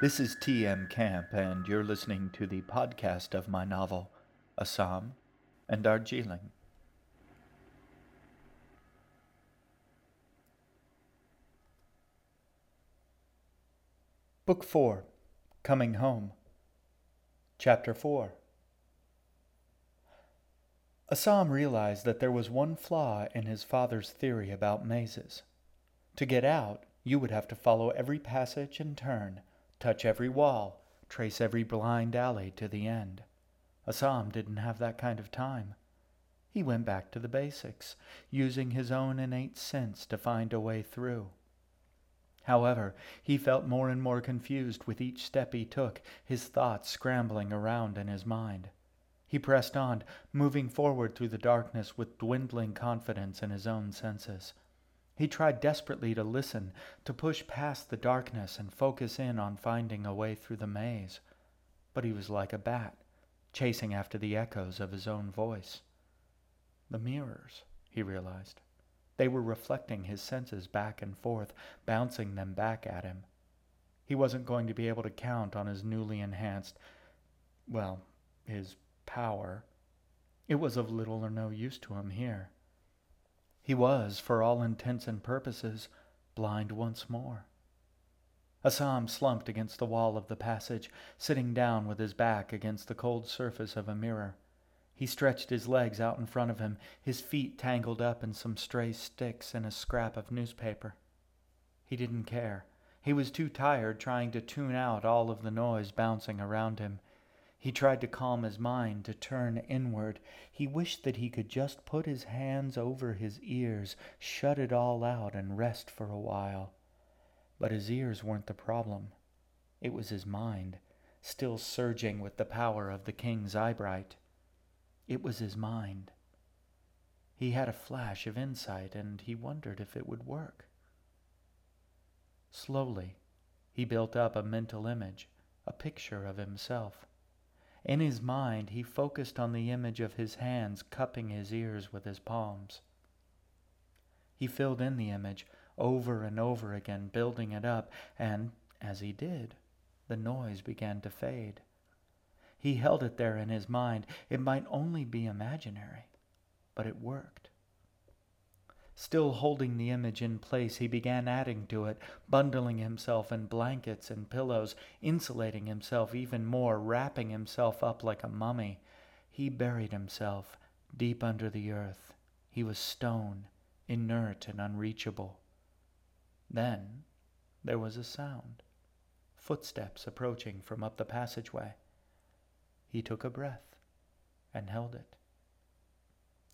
This is T.M. Camp, and you're listening to the podcast of my novel, Assam and Darjeeling. Book 4 Coming Home, Chapter 4 Assam realized that there was one flaw in his father's theory about mazes. To get out, you would have to follow every passage and turn touch every wall, trace every blind alley to the end. Assam didn't have that kind of time. He went back to the basics, using his own innate sense to find a way through. However, he felt more and more confused with each step he took, his thoughts scrambling around in his mind. He pressed on, moving forward through the darkness with dwindling confidence in his own senses. He tried desperately to listen, to push past the darkness and focus in on finding a way through the maze. But he was like a bat, chasing after the echoes of his own voice. The mirrors, he realized. They were reflecting his senses back and forth, bouncing them back at him. He wasn't going to be able to count on his newly enhanced, well, his power. It was of little or no use to him here. He was, for all intents and purposes, blind once more. Assam slumped against the wall of the passage, sitting down with his back against the cold surface of a mirror. He stretched his legs out in front of him, his feet tangled up in some stray sticks and a scrap of newspaper. He didn't care. He was too tired trying to tune out all of the noise bouncing around him. He tried to calm his mind, to turn inward. He wished that he could just put his hands over his ears, shut it all out, and rest for a while. But his ears weren't the problem. It was his mind, still surging with the power of the king's eyebright. It was his mind. He had a flash of insight, and he wondered if it would work. Slowly, he built up a mental image, a picture of himself. In his mind, he focused on the image of his hands cupping his ears with his palms. He filled in the image over and over again, building it up, and as he did, the noise began to fade. He held it there in his mind. It might only be imaginary, but it worked. Still holding the image in place, he began adding to it, bundling himself in blankets and pillows, insulating himself even more, wrapping himself up like a mummy. He buried himself deep under the earth. He was stone, inert and unreachable. Then there was a sound, footsteps approaching from up the passageway. He took a breath and held it.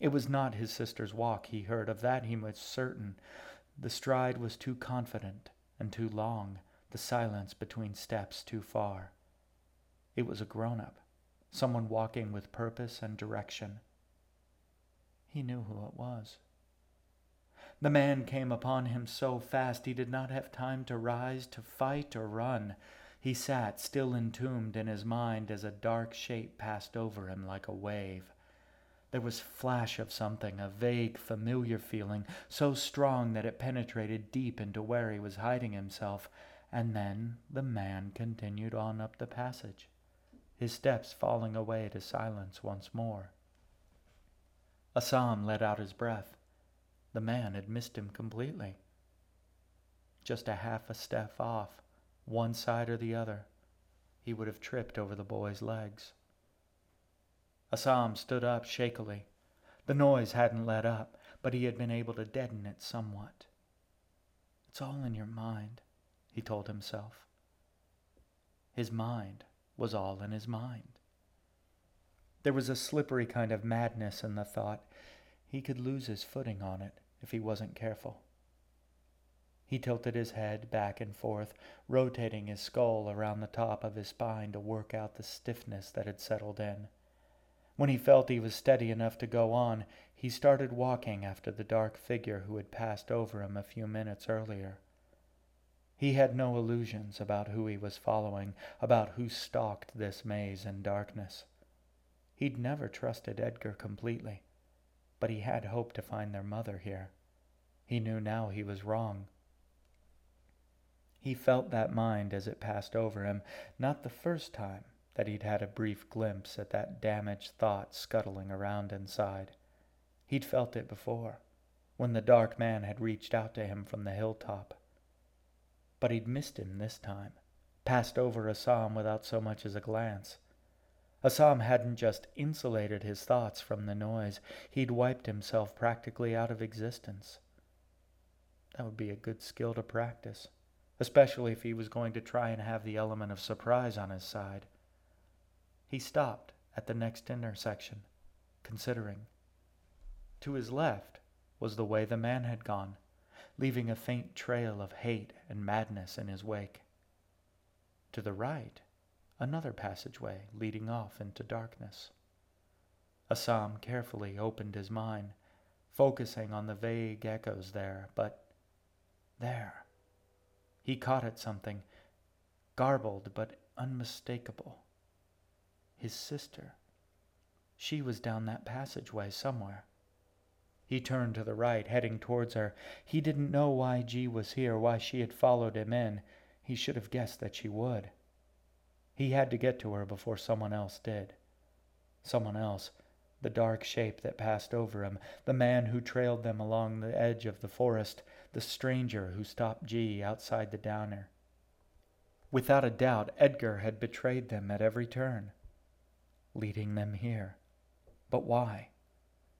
It was not his sister's walk he heard, of that he was certain. The stride was too confident and too long, the silence between steps too far. It was a grown up, someone walking with purpose and direction. He knew who it was. The man came upon him so fast he did not have time to rise, to fight, or run. He sat still entombed in his mind as a dark shape passed over him like a wave. There was flash of something, a vague, familiar feeling, so strong that it penetrated deep into where he was hiding himself, and then the man continued on up the passage, his steps falling away to silence once more. Assam let out his breath. The man had missed him completely. Just a half a step off, one side or the other, he would have tripped over the boy's legs. Assam stood up shakily. The noise hadn't let up, but he had been able to deaden it somewhat. It's all in your mind, he told himself. His mind was all in his mind. There was a slippery kind of madness in the thought. He could lose his footing on it if he wasn't careful. He tilted his head back and forth, rotating his skull around the top of his spine to work out the stiffness that had settled in. When he felt he was steady enough to go on, he started walking after the dark figure who had passed over him a few minutes earlier. He had no illusions about who he was following, about who stalked this maze in darkness. He'd never trusted Edgar completely, but he had hoped to find their mother here. He knew now he was wrong. He felt that mind as it passed over him, not the first time that he'd had a brief glimpse at that damaged thought scuttling around inside. He'd felt it before, when the dark man had reached out to him from the hilltop. But he'd missed him this time, passed over Assam without so much as a glance. Assam hadn't just insulated his thoughts from the noise, he'd wiped himself practically out of existence. That would be a good skill to practice, especially if he was going to try and have the element of surprise on his side. He stopped at the next intersection, considering. To his left was the way the man had gone, leaving a faint trail of hate and madness in his wake. To the right another passageway leading off into darkness. Assam carefully opened his mind, focusing on the vague echoes there, but there. He caught at something, garbled but unmistakable. His sister. She was down that passageway somewhere. He turned to the right, heading towards her. He didn't know why G was here, why she had followed him in. He should have guessed that she would. He had to get to her before someone else did. Someone else, the dark shape that passed over him, the man who trailed them along the edge of the forest, the stranger who stopped G outside the downer. Without a doubt, Edgar had betrayed them at every turn, leading them here. But why?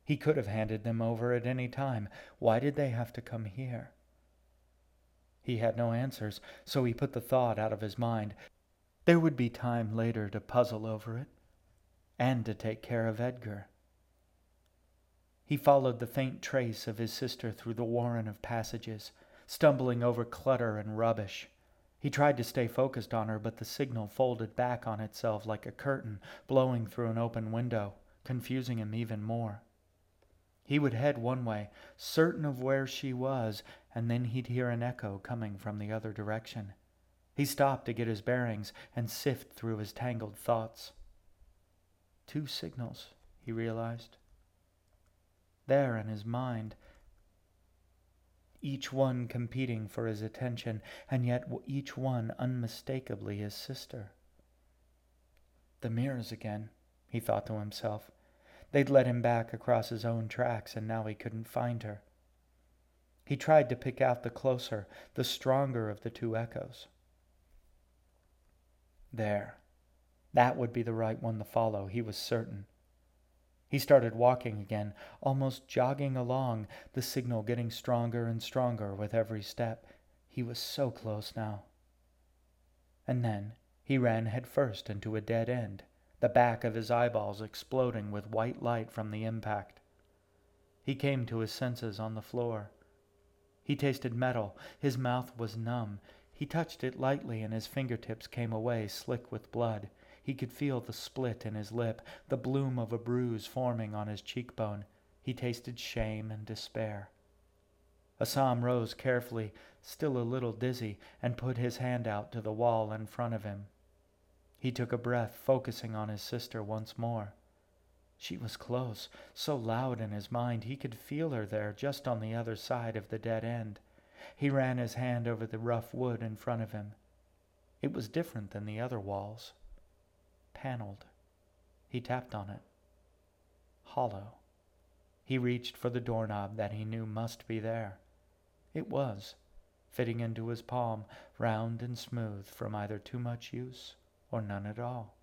He could have handed them over at any time. Why did they have to come here? He had no answers, so he put the thought out of his mind, there would be time later to puzzle over it and to take care of Edgar. He followed the faint trace of his sister through the warren of passages, stumbling over clutter and rubbish. He tried to stay focused on her, but the signal folded back on itself like a curtain blowing through an open window, confusing him even more. He would head one way, certain of where she was, and then he'd hear an echo coming from the other direction. He stopped to get his bearings and sift through his tangled thoughts. Two signals, he realized. There in his mind, each one competing for his attention, and yet each one unmistakably his sister. The mirrors again, he thought to himself. They'd led him back across his own tracks, and now he couldn't find her. He tried to pick out the closer, the stronger of the two echoes. There. That would be the right one to follow, he was certain. He started walking again, almost jogging along, the signal getting stronger and stronger with every step. He was so close now. And then he ran headfirst into a dead end, the back of his eyeballs exploding with white light from the impact. He came to his senses on the floor. He tasted metal. His mouth was numb. He touched it lightly and his fingertips came away slick with blood. He could feel the split in his lip, the bloom of a bruise forming on his cheekbone. He tasted shame and despair. Assam rose carefully, still a little dizzy, and put his hand out to the wall in front of him. He took a breath, focusing on his sister once more. She was close, so loud in his mind he could feel her there just on the other side of the dead end. He ran his hand over the rough wood in front of him. It was different than the other walls. Paneled. He tapped on it. Hollow. He reached for the doorknob that he knew must be there. It was, fitting into his palm, round and smooth from either too much use or none at all.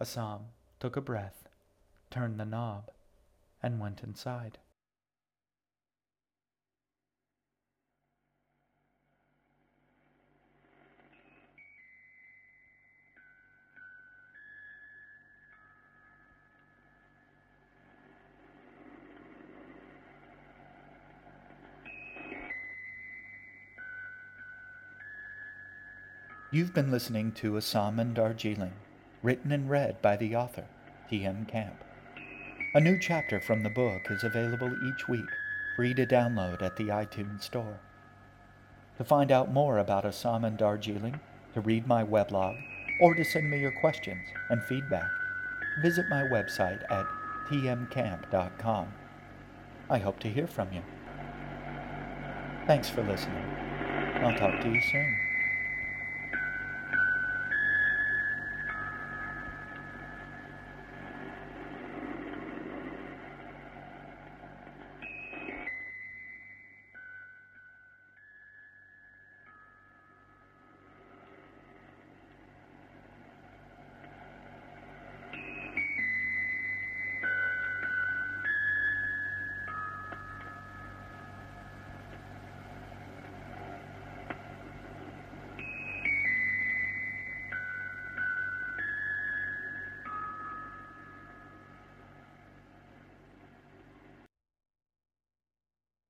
Assam took a breath, turned the knob, and went inside. You've been listening to Assam and Darjeeling, written and read by the author, T.M. Camp. A new chapter from the book is available each week, free to download at the iTunes Store. To find out more about Assam and Darjeeling, to read my weblog, or to send me your questions and feedback, visit my website at tmcamp.com. I hope to hear from you. Thanks for listening. I'll talk to you soon.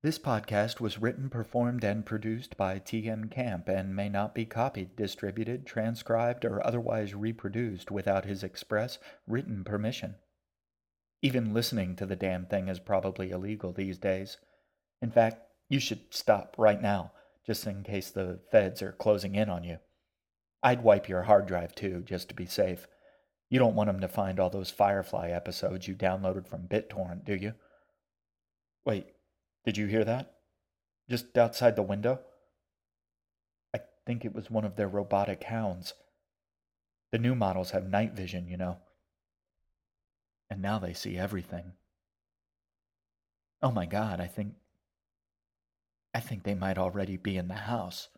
This podcast was written, performed, and produced by T.M. Camp and may not be copied, distributed, transcribed, or otherwise reproduced without his express written permission. Even listening to the damn thing is probably illegal these days. In fact, you should stop right now, just in case the feds are closing in on you. I'd wipe your hard drive too, just to be safe. You don't want them to find all those Firefly episodes you downloaded from BitTorrent, do you? Wait, did you hear that? Just outside the window? I think it was one of their robotic hounds. The new models have night vision, you know. And now they see everything. Oh my god, I think. I think they might already be in the house.